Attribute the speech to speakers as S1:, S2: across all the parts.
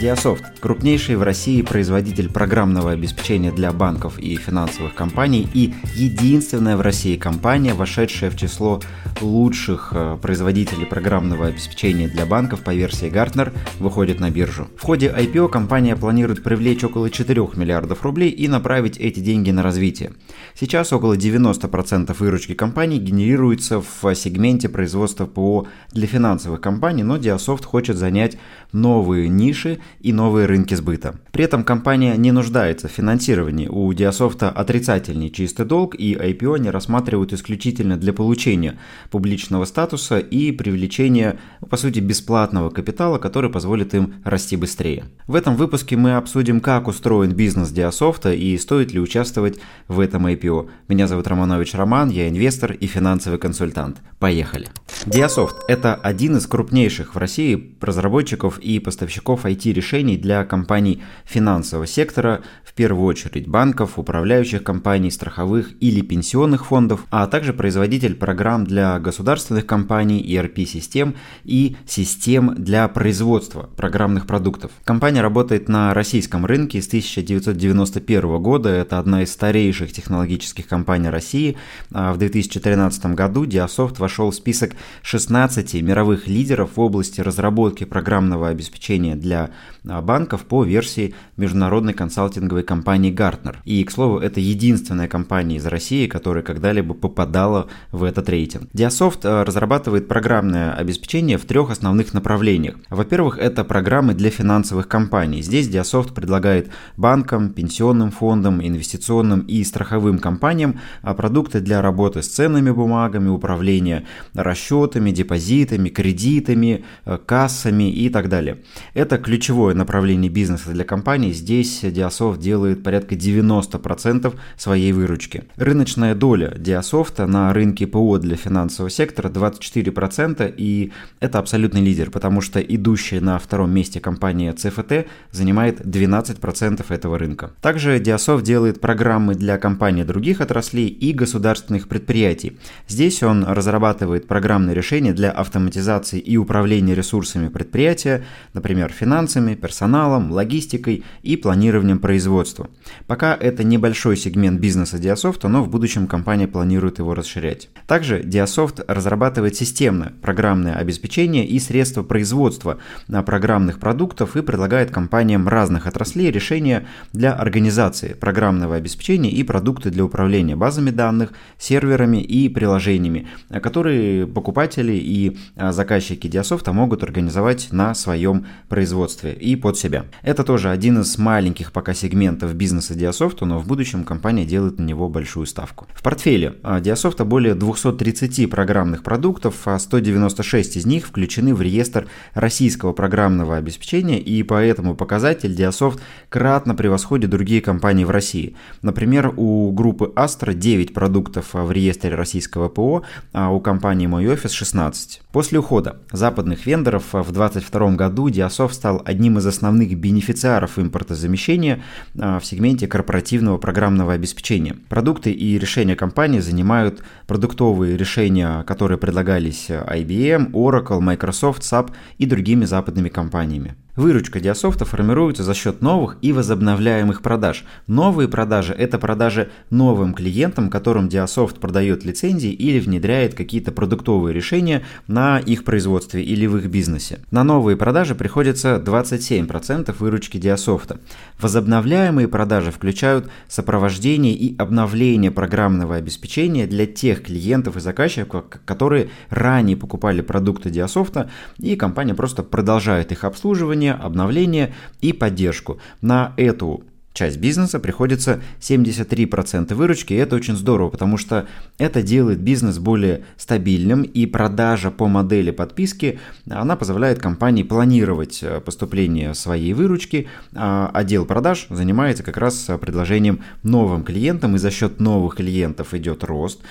S1: Diasoft – крупнейший в России производитель программного обеспечения для банков и финансовых компаний и единственная в России компания, вошедшая в число лучших э, производителей программного обеспечения для банков по версии Gartner, выходит на биржу. В ходе IPO компания планирует привлечь около 4 миллиардов рублей и направить эти деньги на развитие. Сейчас около 90% выручки компании генерируется в сегменте производства ПО для финансовых компаний, но Diasoft хочет занять новые ниши и новые рынки сбыта. При этом компания не нуждается в финансировании. У Диасофта отрицательный чистый долг и IPO не рассматривают исключительно для получения публичного статуса и привлечения, по сути, бесплатного капитала, который позволит им расти быстрее. В этом выпуске мы обсудим, как устроен бизнес Диасофта и стоит ли участвовать в этом IPO. Меня зовут Романович Роман, я инвестор и финансовый консультант. Поехали! Диасофт – это один из крупнейших в России разработчиков и поставщиков IT-решений для компаний финансового сектора, в первую очередь банков, управляющих компаний, страховых или пенсионных фондов, а также производитель программ для государственных компаний, ERP-систем и систем для производства программных продуктов. Компания работает на российском рынке с 1991 года, это одна из старейших технологических компаний России. А в 2013 году Diasoft вошел в список 16 мировых лидеров в области разработки программного обеспечения для а, банков по версии международной консалтинговой компании Gartner. И, к слову, это единственная компания из России, которая когда-либо попадала в этот рейтинг. Diasoft а, разрабатывает программное обеспечение в трех основных направлениях. Во-первых, это программы для финансовых компаний. Здесь Diasoft предлагает банкам, пенсионным фондам, инвестиционным и страховым компаниям а, продукты для работы с ценными бумагами, управления расчетами, депозитами, кредитами, кассами и так далее. Это ключевое направление бизнеса для компании. Здесь Diasoft делает порядка 90% своей выручки. Рыночная доля Diasoft на рынке ПО для финансового сектора 24%, и это абсолютный лидер, потому что идущая на втором месте компания CFT занимает 12% этого рынка. Также Diasoft делает программы для компаний других отраслей и государственных предприятий. Здесь он разрабатывает программные решения для автоматизации и управления ресурсами предприятия, например, финансами, персоналом, логистикой и планированием производства. Пока это небольшой сегмент бизнеса Diasoft, но в будущем компания планирует его расширять. Также Diasoft разрабатывает системное программное обеспечение и средства производства программных продуктов и предлагает компаниям разных отраслей решения для организации программного обеспечения и продукты для управления базами данных, серверами и приложениями, которые покупатели и заказчики Diasoft могут организовать на своем производстве и под себя. Это тоже один из маленьких пока сегментов бизнеса Diasoft, но в будущем компания делает на него большую ставку. В портфеле Diasoft более 230 программных продуктов, а 196 из них включены в реестр российского программного обеспечения, и по этому показатель Diasoft кратно превосходит другие компании в России. Например, у группы Astra 9 продуктов в реестре российского ПО, а у компании Мой офис 16. После ухода западных вендоров в 2022 году Diasoft стал одним из основных бенефициаров импортозамещения а, в сегменте корпоративного программного обеспечения. Продукты и решения компании занимают продуктовые решения, которые предлагались IBM, Oracle, Microsoft, SAP и другими западными компаниями. Выручка Диасофта формируется за счет новых и возобновляемых продаж. Новые продажи – это продажи новым клиентам, которым Диасофт продает лицензии или внедряет какие-то продуктовые решения на их производстве или в их бизнесе. На новые продажи приходится 27% выручки Диасофта. Возобновляемые продажи включают сопровождение и обновление программного обеспечения для тех клиентов и заказчиков, которые ранее покупали продукты Диасофта, и компания просто продолжает их обслуживание, обновление и поддержку. На эту часть бизнеса приходится 73% выручки, и это очень здорово, потому что это делает бизнес более стабильным, и продажа по модели подписки, она позволяет компании планировать э, поступление своей выручки, а отдел продаж занимается как раз предложением новым клиентам, и за счет новых клиентов идет рост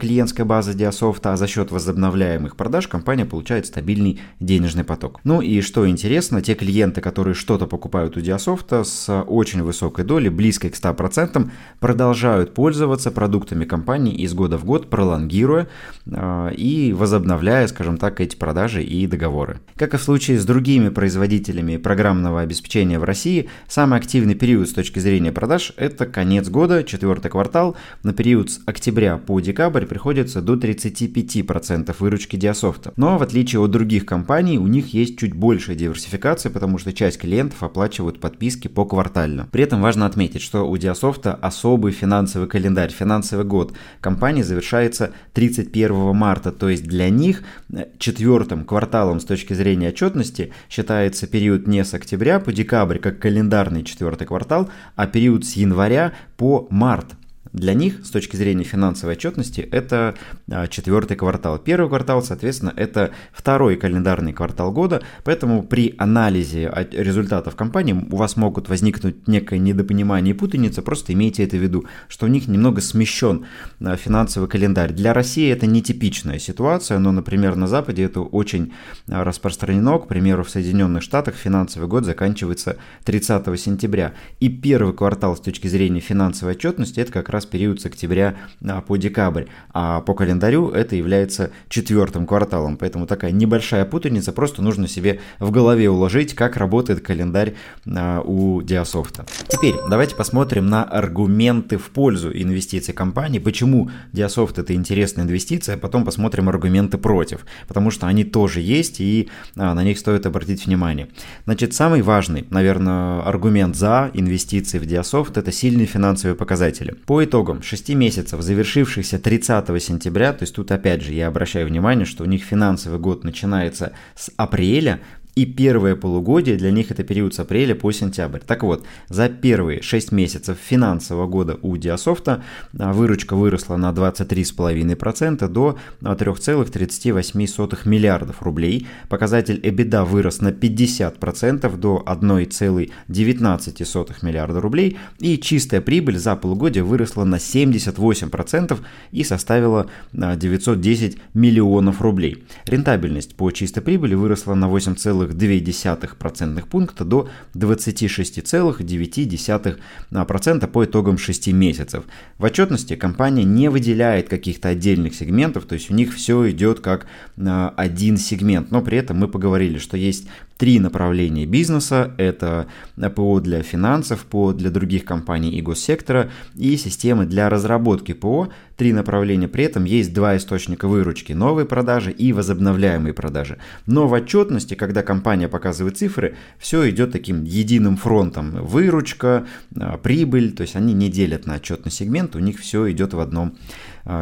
S1: клиентской базы Диасофта, а за счет возобновляемых продаж компания получает стабильный денежный поток. Ну и что интересно, те клиенты, которые что-то покупают у Диасофта с очень высокой высокой доли, близкой к 100%, продолжают пользоваться продуктами компании из года в год, пролонгируя э, и возобновляя, скажем так, эти продажи и договоры. Как и в случае с другими производителями программного обеспечения в России, самый активный период с точки зрения продаж – это конец года, четвертый квартал. На период с октября по декабрь приходится до 35% выручки Диасофта. Но в отличие от других компаний, у них есть чуть большая диверсификация, потому что часть клиентов оплачивают подписки по квартально. При этом важно отметить, что у Диасофта особый финансовый календарь, финансовый год. Компании завершается 31 марта, то есть для них э, четвертым кварталом с точки зрения отчетности считается период не с октября по декабрь как календарный четвертый квартал, а период с января по март для них, с точки зрения финансовой отчетности, это а, четвертый квартал. Первый квартал, соответственно, это второй календарный квартал года, поэтому при анализе результатов компании у вас могут возникнуть некое недопонимание и путаница, просто имейте это в виду, что у них немного смещен а, финансовый календарь. Для России это нетипичная ситуация, но, например, на Западе это очень а, распространено. К примеру, в Соединенных Штатах финансовый год заканчивается 30 сентября. И первый квартал с точки зрения финансовой отчетности это как раз раз период с октября а, по декабрь, а по календарю это является четвертым кварталом, поэтому такая небольшая путаница, просто нужно себе в голове уложить, как работает календарь а, у Диасофта. Теперь давайте посмотрим на аргументы в пользу инвестиций компании, почему Диасофт это интересная инвестиция, а потом посмотрим аргументы против, потому что они тоже есть и на них стоит обратить внимание. Значит, самый важный, наверное, аргумент за инвестиции в Диасофт это сильные финансовые показатели. По итогам 6 месяцев, завершившихся 30 сентября, то есть тут опять же я обращаю внимание, что у них финансовый год начинается с апреля, и первое полугодие для них это период с апреля по сентябрь. Так вот, за первые 6 месяцев финансового года у Диасофта а, выручка выросла на 23,5% до 3,38 а, миллиардов рублей. Показатель EBITDA вырос на 50% до 1,19 миллиарда рублей. И чистая прибыль за полугодие выросла на 78% и составила 910 а, миллионов рублей. Рентабельность по чистой прибыли выросла на 8, 0,2% пункта до 26,9% по итогам 6 месяцев. В отчетности компания не выделяет каких-то отдельных сегментов, то есть у них все идет как а, один сегмент, но при этом мы поговорили, что есть три направления бизнеса. Это ПО для финансов, ПО для других компаний и госсектора и системы для разработки ПО. Три направления. При этом есть два источника выручки. Новые продажи и возобновляемые продажи. Но в отчетности, когда компания показывает цифры, все идет таким единым фронтом. Выручка, а, прибыль. То есть они не делят на отчетный сегмент. У них все идет в одном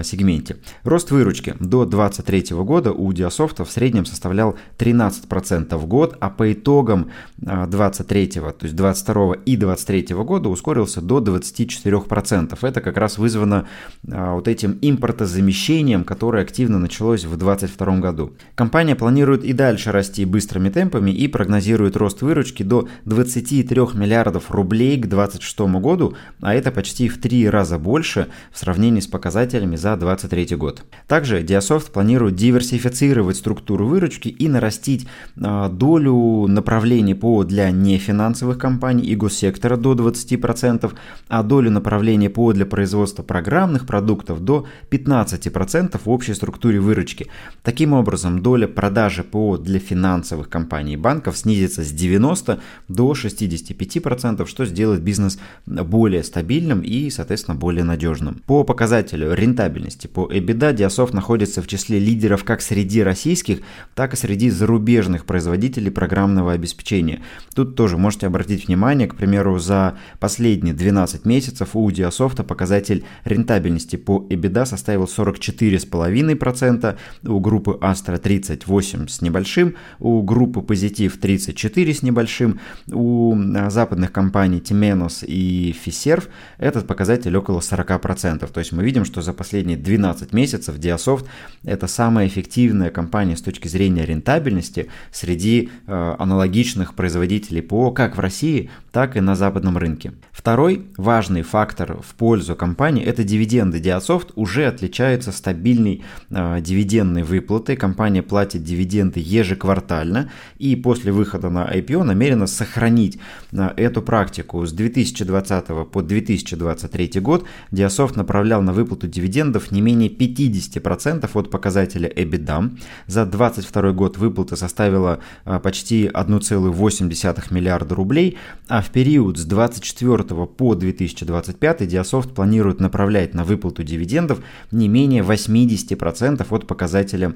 S1: сегменте. Рост выручки до 2023 года у Диасофта в среднем составлял 13% в год, а по итогам 23, а, то есть 22 и 23 года ускорился до 24%. Это как раз вызвано а, вот этим импортозамещением, которое активно началось в 2022 году. Компания планирует и дальше расти быстрыми темпами и прогнозирует рост выручки до 23 миллиардов рублей к 2026 году, а это почти в три раза больше в сравнении с показателями показателями за 2023 год. Также Diasoft планирует диверсифицировать структуру выручки и нарастить а, долю направлений ПО для нефинансовых компаний и госсектора до 20%, а долю направлений ПО для производства программных продуктов до 15% в общей структуре выручки. Таким образом, доля продажи ПО для финансовых компаний и банков снизится с 90 до 65%, что сделает бизнес более стабильным и, соответственно, более надежным. По показателю рентабельности рентабельности. По EBITDA Диасофт находится в числе лидеров как среди российских, так и среди зарубежных производителей программного обеспечения. Тут тоже можете обратить внимание, к примеру, за последние 12 месяцев у Диасофта показатель рентабельности по EBITDA составил 44,5%, у группы Astra 38 с небольшим, у группы Позитив 34 с небольшим, у а, западных компаний Timenos и Fiserv этот показатель около 40%. То есть мы видим, что за последние последние 12 месяцев Diasoft это самая эффективная компания с точки зрения рентабельности среди э, аналогичных производителей ПО как в России, так и на западном рынке. Второй важный фактор в пользу компании – это дивиденды. Diasoft уже отличается стабильной э, дивидендной выплатой. Компания платит дивиденды ежеквартально и после выхода на IPO намерена сохранить э, эту практику. С 2020 по 2023 год Diasoft направлял на выплату дивидендов не менее 50% от показателя EBITDA. За 2022 год выплата составила э, почти 1,8 миллиарда рублей, а в период с 2024 по 2025 Diasoft планирует направлять на выплату дивидендов не менее 80% от показателя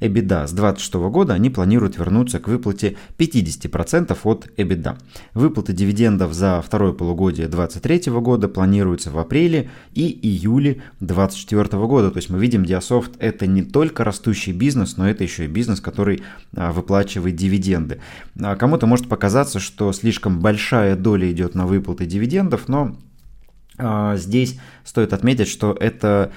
S1: EBITDA. С 2026 года они планируют вернуться к выплате 50% от EBITDA. Выплата дивидендов за второе полугодие 2023 года планируется в апреле и июле 2024 года. То есть мы видим, Diasoft это не только растущий бизнес, но это еще и бизнес, который а, выплачивает дивиденды. А кому-то может показаться, что слишком большая доля идет на выплаты дивидендов, но а, здесь стоит отметить, что это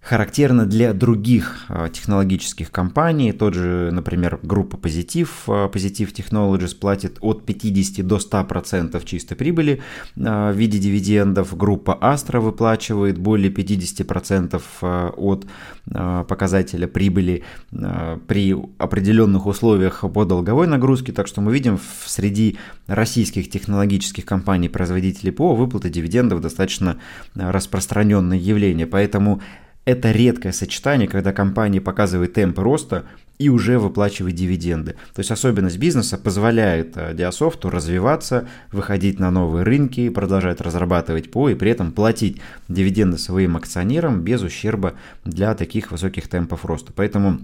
S1: характерно для других а, технологических компаний. Тот же, например, группа Позитив, Positive Technologies платит от 50 до 100% чистой прибыли а, в виде дивидендов. Группа Astra выплачивает более 50% а, от показателя прибыли при определенных условиях по долговой нагрузке. Так что мы видим среди российских технологических компаний-производителей ПО выплата дивидендов достаточно распространенное явление. Поэтому это редкое сочетание, когда компания показывает темпы роста и уже выплачивает дивиденды. То есть особенность бизнеса позволяет э, Диасофту развиваться, выходить на новые рынки, продолжать разрабатывать ПО и при этом платить дивиденды своим акционерам без ущерба для таких высоких темпов роста. Поэтому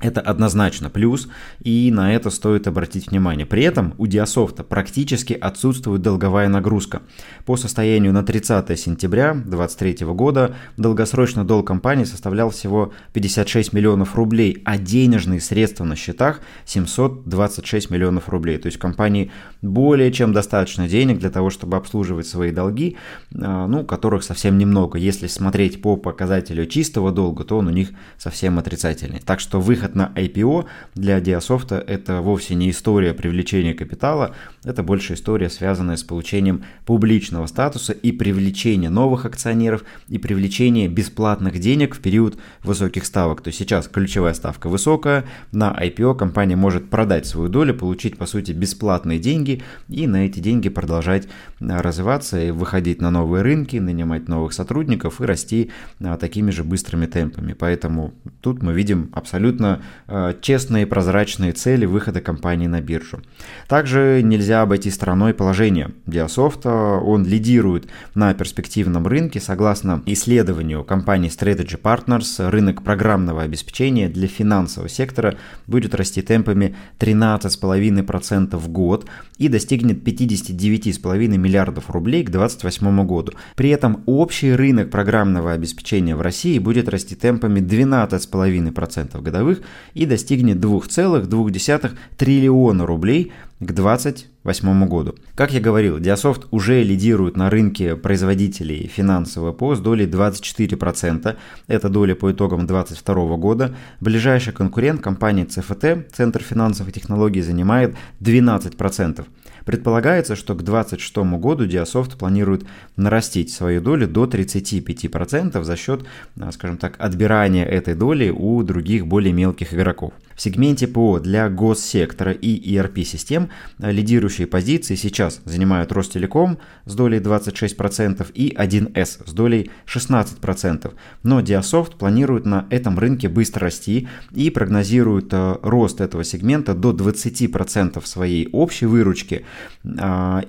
S1: это однозначно плюс, и на это стоит обратить внимание. При этом у Диасофта практически отсутствует долговая нагрузка. По состоянию на 30 сентября 2023 года долгосрочный долг компании составлял всего 56 миллионов рублей, а денежные средства на счетах 726 миллионов рублей. То есть компании более чем достаточно денег для того, чтобы обслуживать свои долги, а, ну, которых совсем немного. Если смотреть по показателю чистого долга, то он у них совсем отрицательный. Так что выход выход на IPO для Диасофта это вовсе не история привлечения капитала, это больше история, связанная с получением публичного статуса и привлечения новых акционеров и привлечения бесплатных денег в период высоких ставок. То есть сейчас ключевая ставка высокая, на IPO компания может продать свою долю, получить по сути бесплатные деньги и на эти деньги продолжать а, развиваться и выходить на новые рынки, нанимать новых сотрудников и расти а, такими же быстрыми темпами. Поэтому тут мы видим абсолютно Э, честные прозрачные цели выхода компании на биржу. Также нельзя обойти стороной положение Diasoft. Он лидирует на перспективном рынке. Согласно исследованию компании Strategy Partners, рынок программного обеспечения для финансового сектора будет расти темпами 13,5% в год и достигнет 59,5 миллиардов рублей к 2028 году. При этом общий рынок программного обеспечения в России будет расти темпами 12,5% годовых и достигнет 2,2 триллиона рублей к 2028 году. Как я говорил, Diasoft уже лидирует на рынке производителей финансового ПО с долей 24%. Это доля по итогам 2022 года. Ближайший конкурент компания CFT, Центр финансовых технологий, занимает 12%. Предполагается, что к 2026 году Diasoft планирует нарастить свою долю до 35% за счет, а, скажем так, отбирания этой доли у других более мелких игроков. В сегменте ПО для госсектора и ERP-систем а, лидирующие позиции сейчас занимают Ростелеком с долей 26% и 1С с долей 16%. Но Diasoft планирует на этом рынке быстро расти и прогнозирует а, рост этого сегмента до 20% своей общей выручки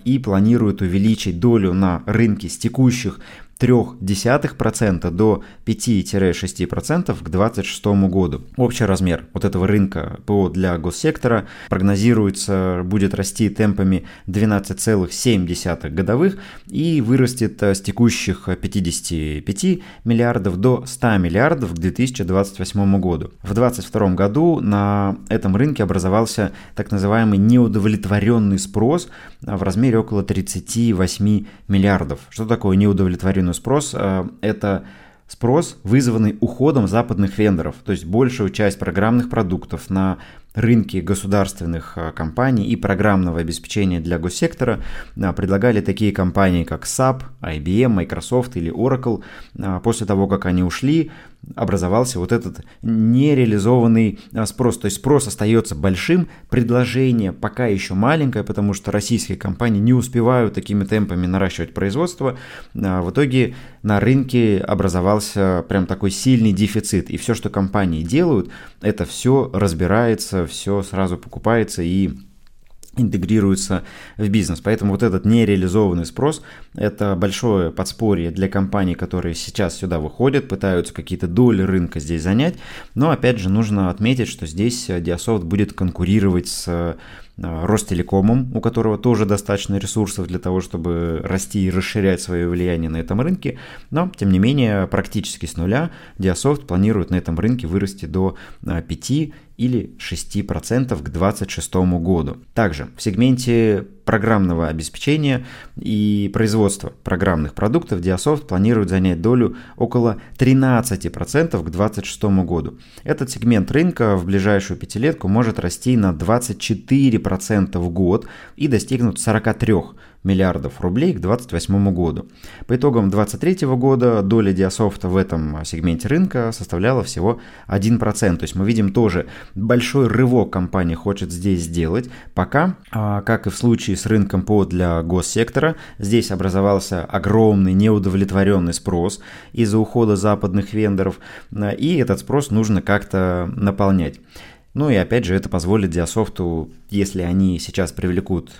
S1: и планирует увеличить долю на рынке с текущих 0,3% до 5-6% к 2026 году. Общий размер вот этого рынка ПО для госсектора прогнозируется будет расти темпами 12,7 годовых и вырастет с текущих 55 миллиардов до 100 миллиардов к 2028 году. В 2022 году на этом рынке образовался так называемый неудовлетворенный спрос в размере около 38 миллиардов. Что такое неудовлетворенный определенный спрос, э, это спрос, вызванный уходом западных вендоров. То есть большую часть программных продуктов на рынки государственных а, компаний и программного обеспечения для госсектора а, предлагали такие компании, как SAP, IBM, Microsoft или Oracle. А, после того, как они ушли, образовался вот этот нереализованный спрос. То есть спрос остается большим, предложение пока еще маленькое, потому что российские компании не успевают такими темпами наращивать производство. В итоге на рынке образовался прям такой сильный дефицит. И все, что компании делают, это все разбирается, все сразу покупается и интегрируется в бизнес. Поэтому вот этот нереализованный спрос – это большое подспорье для компаний, которые сейчас сюда выходят, пытаются какие-то доли рынка здесь занять. Но опять же нужно отметить, что здесь Diasoft будет конкурировать с Э, Ростелекомом, у которого тоже достаточно ресурсов для того, чтобы расти и расширять свое влияние на этом рынке, но, тем не менее, практически с нуля Diasoft планирует на этом рынке вырасти до 5 э, или 6% к 2026 году. Также в сегменте программного обеспечения и производства программных продуктов Diasoft планирует занять долю около 13% к 2026 году. Этот сегмент рынка в ближайшую пятилетку может расти на 24% в год и достигнуть 43 миллиардов рублей к 2028 году. По итогам 2023 года доля Диасофта в этом сегменте рынка составляла всего 1%. То есть мы видим тоже большой рывок компания хочет здесь сделать. Пока, а, как и в случае с рынком ПО для госсектора, здесь образовался огромный неудовлетворенный спрос из-за ухода западных вендоров, и этот спрос нужно как-то наполнять. Ну и опять же, это позволит Диасофту, если они сейчас привлекут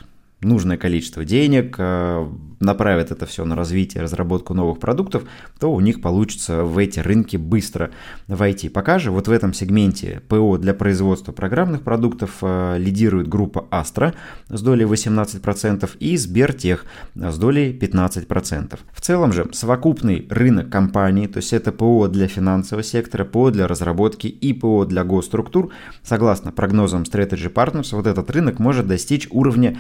S1: нужное количество денег, э, направят это все на развитие, разработку новых продуктов, то у них получится в эти рынки быстро войти. Пока же вот в этом сегменте ПО для производства программных продуктов э, лидирует группа Astra с долей 18% и Сбертех с долей 15%. В целом же совокупный рынок компаний, то есть это ПО для финансового сектора, ПО для разработки и ПО для госструктур, согласно прогнозам Strategy Partners, вот этот рынок может достичь уровня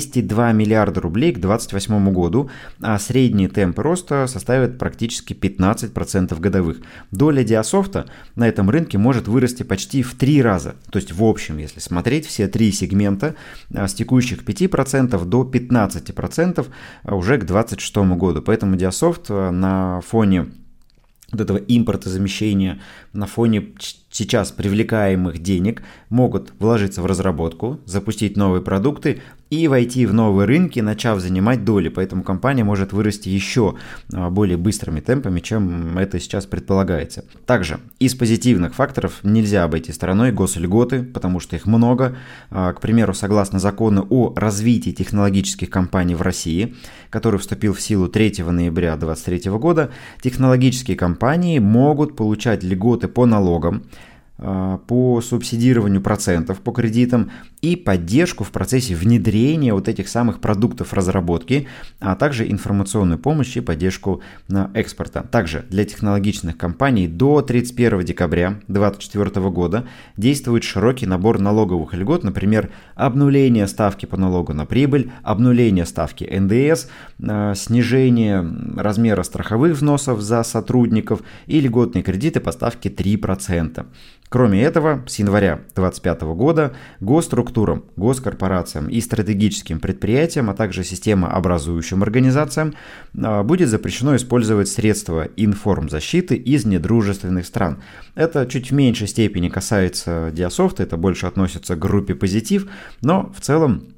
S1: 202 миллиарда рублей к 2028 году, а средний темп роста составит практически 15% годовых. Доля Диасофта на этом рынке может вырасти почти в три раза. То есть в общем, если смотреть все три сегмента а, с текущих 5% до 15% уже к 2026 году. Поэтому Диасофт а, на фоне вот этого импортозамещения, на фоне сейчас привлекаемых денег могут вложиться в разработку, запустить новые продукты, и войти в новые рынки, начав занимать доли. Поэтому компания может вырасти еще а, более быстрыми темпами, чем это сейчас предполагается. Также из позитивных факторов нельзя обойти стороной госльготы, потому что их много. А, к примеру, согласно закону о развитии технологических компаний в России, который вступил в силу 3 ноября 2023 года, технологические компании могут получать льготы по налогам, а, по субсидированию процентов по кредитам и поддержку в процессе внедрения вот этих самых продуктов разработки, а также информационную помощь и поддержку на экспорта. Также для технологичных компаний до 31 декабря 2024 года действует широкий набор налоговых льгот, например, обнуление ставки по налогу на прибыль, обнуление ставки НДС, а, снижение размера страховых взносов за сотрудников и льготные кредиты по ставке 3%. Кроме этого, с января 2025 года госструктурам, госкорпорациям и стратегическим предприятиям, а также системообразующим организациям а, будет запрещено использовать средства информзащиты из недружественных стран. Это чуть в меньшей степени касается Диасофта, это больше относится к группе позитив, но в целом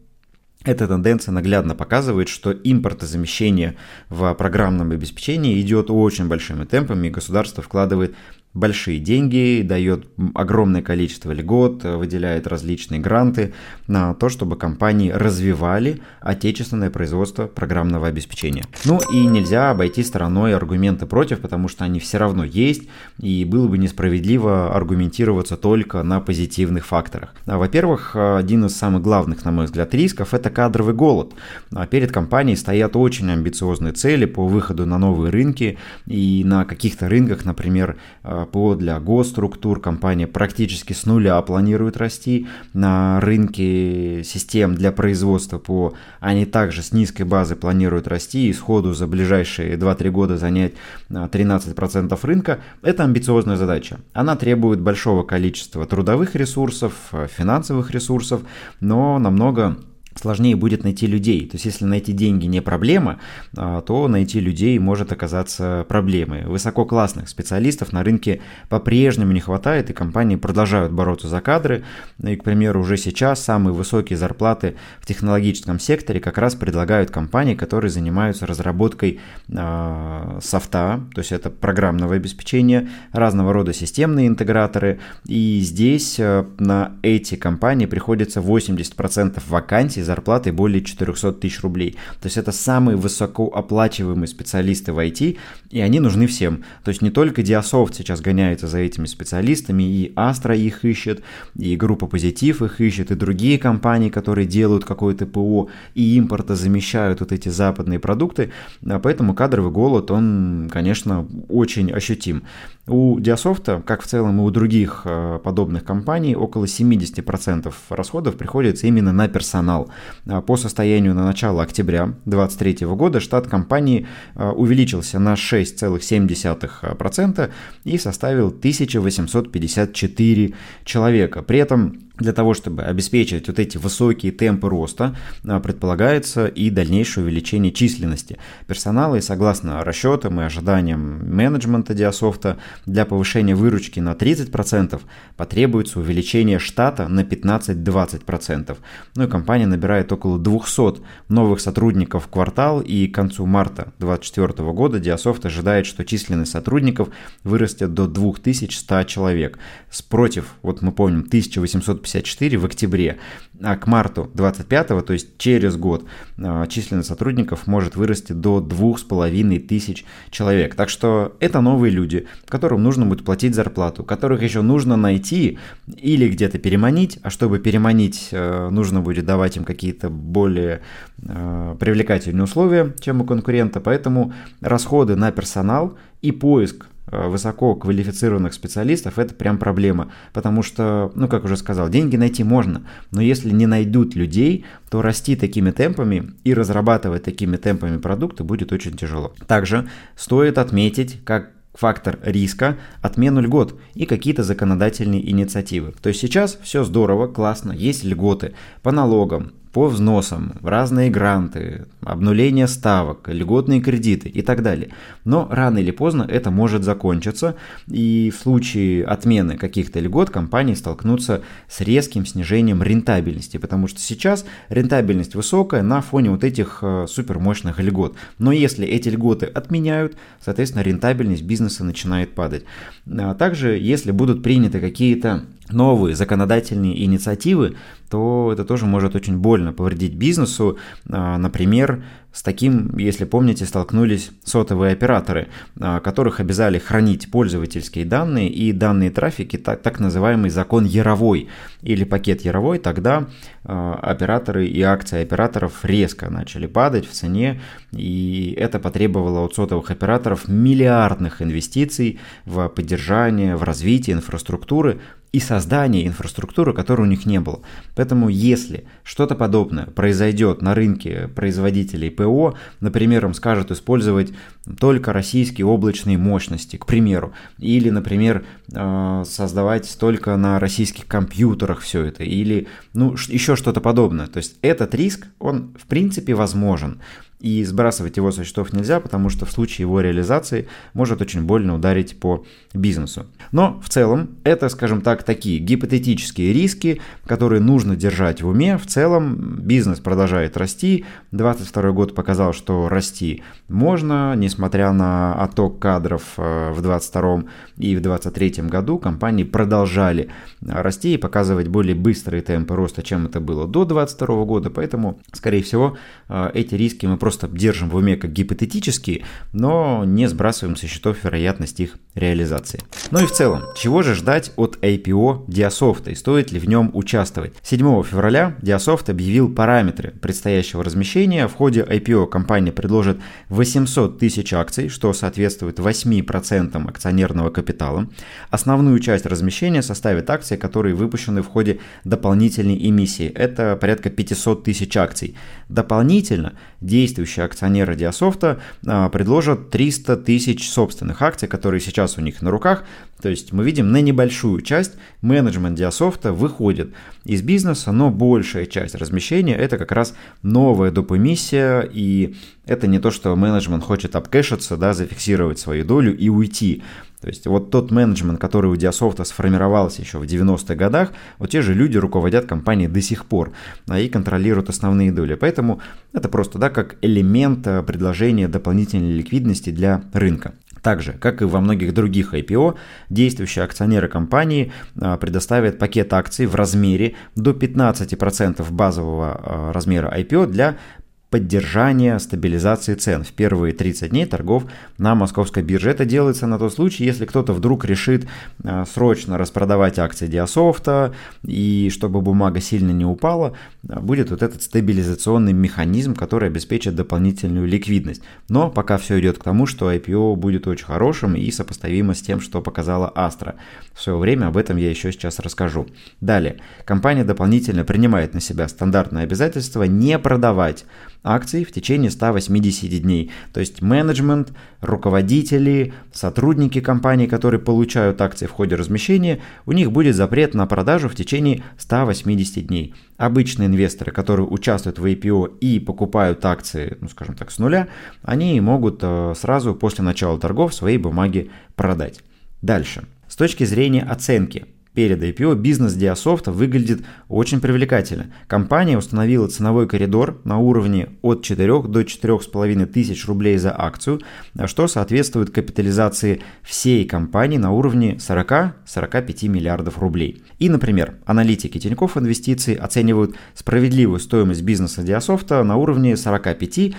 S1: эта тенденция наглядно показывает, что импортозамещение в программном обеспечении идет очень большими темпами, и государство вкладывает большие деньги, дает огромное количество льгот, выделяет различные гранты на то, чтобы компании развивали отечественное производство программного обеспечения. Ну и нельзя обойти стороной аргументы против, потому что они все равно есть, и было бы несправедливо аргументироваться только на позитивных факторах. А, во-первых, один из самых главных, на мой взгляд, рисков – это кадровый голод. А перед компанией стоят очень амбициозные цели по выходу на новые рынки, и на каких-то рынках, например, ПО для госструктур. Компания практически с нуля планирует расти. На рынке систем для производства ПО они также с низкой базы планируют расти и сходу за ближайшие 2-3 года занять 13% рынка. Это амбициозная задача. Она требует большого количества трудовых ресурсов, финансовых ресурсов, но намного сложнее будет найти людей. То есть, если найти деньги не проблема, а, то найти людей может оказаться проблемой. Высококлассных специалистов на рынке по-прежнему не хватает, и компании продолжают бороться за кадры. И, к примеру, уже сейчас самые высокие зарплаты в технологическом секторе как раз предлагают компании, которые занимаются разработкой э, софта, то есть это программного обеспечения, разного рода системные интеграторы. И здесь э, на эти компании приходится 80% вакансий зарплатой более 400 тысяч рублей. То есть это самые высокооплачиваемые специалисты в IT, и они нужны всем. То есть не только Diasoft сейчас гоняется за этими специалистами, и Astra их ищет, и группа Позитив их ищет, и другие компании, которые делают какое-то ПО и импорта замещают вот эти западные продукты. А поэтому кадровый голод, он, конечно, очень ощутим. У Diasoft, как в целом и у других э, подобных компаний, около 70% расходов приходится именно на персонал. А, по состоянию на начало октября 2023 года штат компании а, увеличился на 6,7% и составил 1854 человека. При этом для того, чтобы обеспечить вот эти высокие темпы роста, а, предполагается и дальнейшее увеличение численности персонала. И согласно расчетам и ожиданиям менеджмента Диасофта, для повышения выручки на 30% потребуется увеличение штата на 15-20%. Ну и компания набирает около 200 новых сотрудников в квартал, и к концу марта 2024 года Диасофт ожидает, что численность сотрудников вырастет до 2100 человек. Спротив, вот мы помним, 1800 54 в октябре, а к марту 25, то есть через год, а, численность сотрудников может вырасти до 2500 человек. Так что это новые люди, которым нужно будет платить зарплату, которых еще нужно найти или где-то переманить, а чтобы переманить, э, нужно будет давать им какие-то более э, привлекательные условия, чем у конкурента. Поэтому расходы на персонал и поиск высоко квалифицированных специалистов, это прям проблема. Потому что, ну, как уже сказал, деньги найти можно, но если не найдут людей, то расти такими темпами и разрабатывать такими темпами продукты будет очень тяжело. Также стоит отметить, как фактор риска, отмену льгот и какие-то законодательные инициативы. То есть сейчас все здорово, классно, есть льготы по налогам, по взносам, разные гранты, обнуление ставок, льготные кредиты и так далее. Но рано или поздно это может закончиться, и в случае отмены каких-то льгот компании столкнутся с резким снижением рентабельности, потому что сейчас рентабельность высокая на фоне вот этих э, супермощных льгот. Но если эти льготы отменяют, соответственно, рентабельность бизнеса начинает падать. А также, если будут приняты какие-то новые законодательные инициативы, то это тоже может очень больно повредить бизнесу. А, например, с таким, если помните, столкнулись сотовые операторы, а, которых обязали хранить пользовательские данные и данные трафики, так, так называемый закон Яровой или пакет Яровой, тогда а, операторы и акции операторов резко начали падать в цене, и это потребовало от сотовых операторов миллиардных инвестиций в поддержание, в развитие инфраструктуры, и создание инфраструктуры, которой у них не было. Поэтому если что-то подобное произойдет на рынке производителей ПО, например, им скажут использовать только российские облачные мощности, к примеру, или, например, э, создавать только на российских компьютерах все это, или ну, еще что-то подобное. То есть этот риск, он в принципе возможен и сбрасывать его со счетов нельзя, потому что в случае его реализации может очень больно ударить по бизнесу. Но в целом это, скажем так, такие гипотетические риски, которые нужно держать в уме. В целом бизнес продолжает расти. 22 год показал, что расти можно, несмотря на отток кадров э, в 22 и в 23 году, компании продолжали расти и показывать более быстрые темпы роста, чем это было до 22 года, поэтому, скорее всего, э, эти риски мы просто просто держим в уме как гипотетические, но не сбрасываем со счетов вероятность их реализации. Ну и в целом, чего же ждать от IPO Диасофта и стоит ли в нем участвовать? 7 февраля Диасофт объявил параметры предстоящего размещения. В ходе IPO компания предложит 800 тысяч акций, что соответствует 8% акционерного капитала. Основную часть размещения составит акции, которые выпущены в ходе дополнительной эмиссии. Это порядка 500 тысяч акций. Дополнительно действующие акционеры Диасофта а, предложат 300 тысяч собственных акций, которые сейчас у них на руках. То есть мы видим на небольшую часть менеджмент Диасофта выходит из бизнеса, но большая часть размещения это как раз новая доп. и это не то, что менеджмент хочет обкэшиться, да, зафиксировать свою долю и уйти. То есть вот тот менеджмент, который у Диасофта сформировался еще в 90-х годах, вот те же люди руководят компанией до сих пор а, и контролируют основные доли. Поэтому это просто да, как элемент а, предложения дополнительной ликвидности для рынка. Также, как и во многих других IPO, действующие акционеры компании а, предоставят пакет акций в размере до 15% базового размера IPO для поддержания стабилизации цен в первые 30 дней торгов на московской бирже. Это делается на тот случай, если кто-то вдруг решит а, срочно распродавать акции Диасофта, и чтобы бумага сильно не упала, а, будет вот этот стабилизационный механизм, который обеспечит дополнительную ликвидность. Но пока все идет к тому, что IPO будет очень хорошим и сопоставимо с тем, что показала Astra. В свое время об этом я еще сейчас расскажу. Далее, компания дополнительно принимает на себя стандартное обязательство не продавать акций в течение 180 дней. То есть менеджмент, руководители, сотрудники компании, которые получают акции в ходе размещения, у них будет запрет на продажу в течение 180 дней. Обычные инвесторы, которые участвуют в IPO и покупают акции, ну скажем так, с нуля, они могут э, сразу после начала торгов свои бумаги продать. Дальше. С точки зрения оценки, перед IPO бизнес Диасофта выглядит очень привлекательно. Компания установила ценовой коридор на уровне от 4 до 4,5 тысяч рублей за акцию, что соответствует капитализации всей компании на уровне 40-45 миллиардов рублей. И, например, аналитики Тинькофф Инвестиции оценивают справедливую стоимость бизнеса Диасофта на уровне 45-57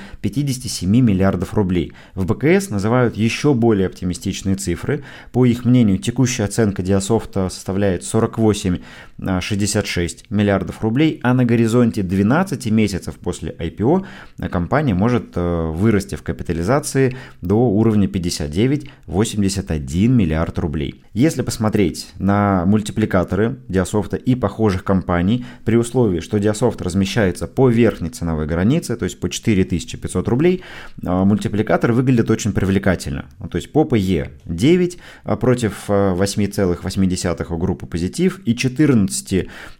S1: миллиардов рублей. В БКС называют еще более оптимистичные цифры. По их мнению, текущая оценка Диасофта составляет составляет 48-66 миллиардов рублей, а на горизонте 12 месяцев после IPO компания может э, вырасти в капитализации до уровня 59-81 миллиард рублей. Если посмотреть на мультипликаторы Диасофта и похожих компаний, при условии, что Диасофт размещается по верхней ценовой границе, то есть по 4500 рублей, э, мультипликатор выглядит очень привлекательно. То есть по PE 9 а против 8,8 у группы позитив и 14,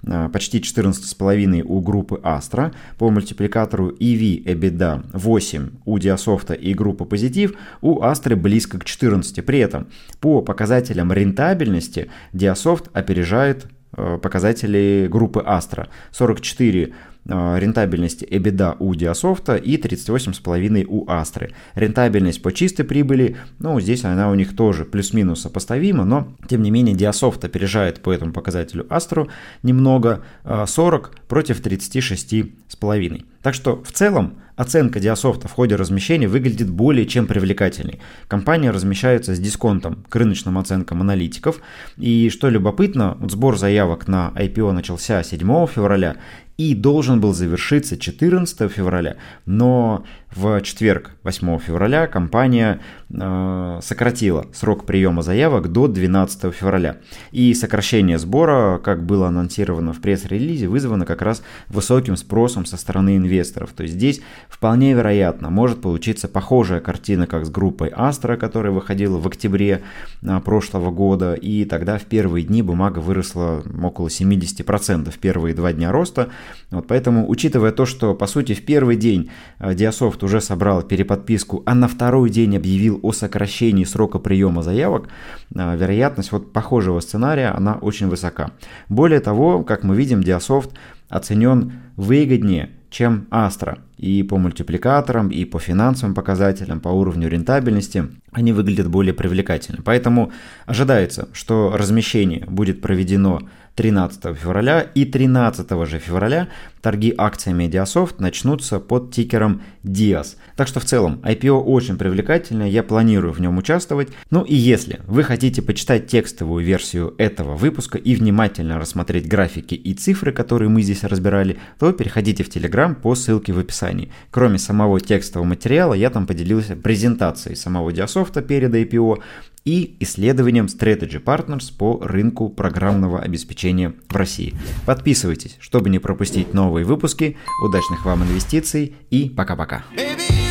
S1: а, почти 14,5 у группы Astra по мультипликатору EV EBITDA 8 у Диасофта и группы позитив, у Astra близко к 14. При этом по показателям рентабельности Диасофт опережает показатели группы Astra 44 Э, рентабельность EBITDA у Диасофта и 38,5 у Астры. Рентабельность по чистой прибыли, ну, здесь она у них тоже плюс-минус сопоставима, но, тем не менее, Диасофт опережает по этому показателю Астру немного, 40 э, против 36,5. Так что, в целом, оценка Диасофта в ходе размещения выглядит более чем привлекательной. Компания размещается с дисконтом к рыночным оценкам аналитиков. И что любопытно, сбор заявок на IPO начался 7 февраля и должен был завершиться 14 февраля, но в четверг, 8 февраля, компания э, сократила срок приема заявок до 12 февраля. И сокращение сбора, как было анонсировано в пресс-релизе, вызвано как раз высоким спросом со стороны инвесторов. То есть здесь вполне вероятно может получиться похожая картина, как с группой Astra, которая выходила в октябре э, прошлого года. И тогда в первые дни бумага выросла около 70%, в первые два дня роста. Вот поэтому, учитывая то, что по сути в первый день э, Диасофт уже собрал переподписку, а на второй день объявил о сокращении срока приема заявок, а, вероятность вот похожего сценария, она очень высока. Более того, как мы видим, Диасофт оценен выгоднее, чем Astra. И по мультипликаторам, и по финансовым показателям, по уровню рентабельности они выглядят более привлекательно. Поэтому ожидается, что размещение будет проведено 13 февраля и 13 же февраля торги акциями Mediasoft начнутся под тикером DIAS. Так что в целом IPO очень привлекательное, я планирую в нем участвовать. Ну и если вы хотите почитать текстовую версию этого выпуска и внимательно рассмотреть графики и цифры, которые мы здесь разбирали, то переходите в Telegram по ссылке в описании. Кроме самого текстового материала, я там поделился презентацией самого Диасофта перед IPO, и исследованием Strategy Partners по рынку программного обеспечения в России. Подписывайтесь, чтобы не пропустить новые выпуски. Удачных вам инвестиций и пока-пока. Baby.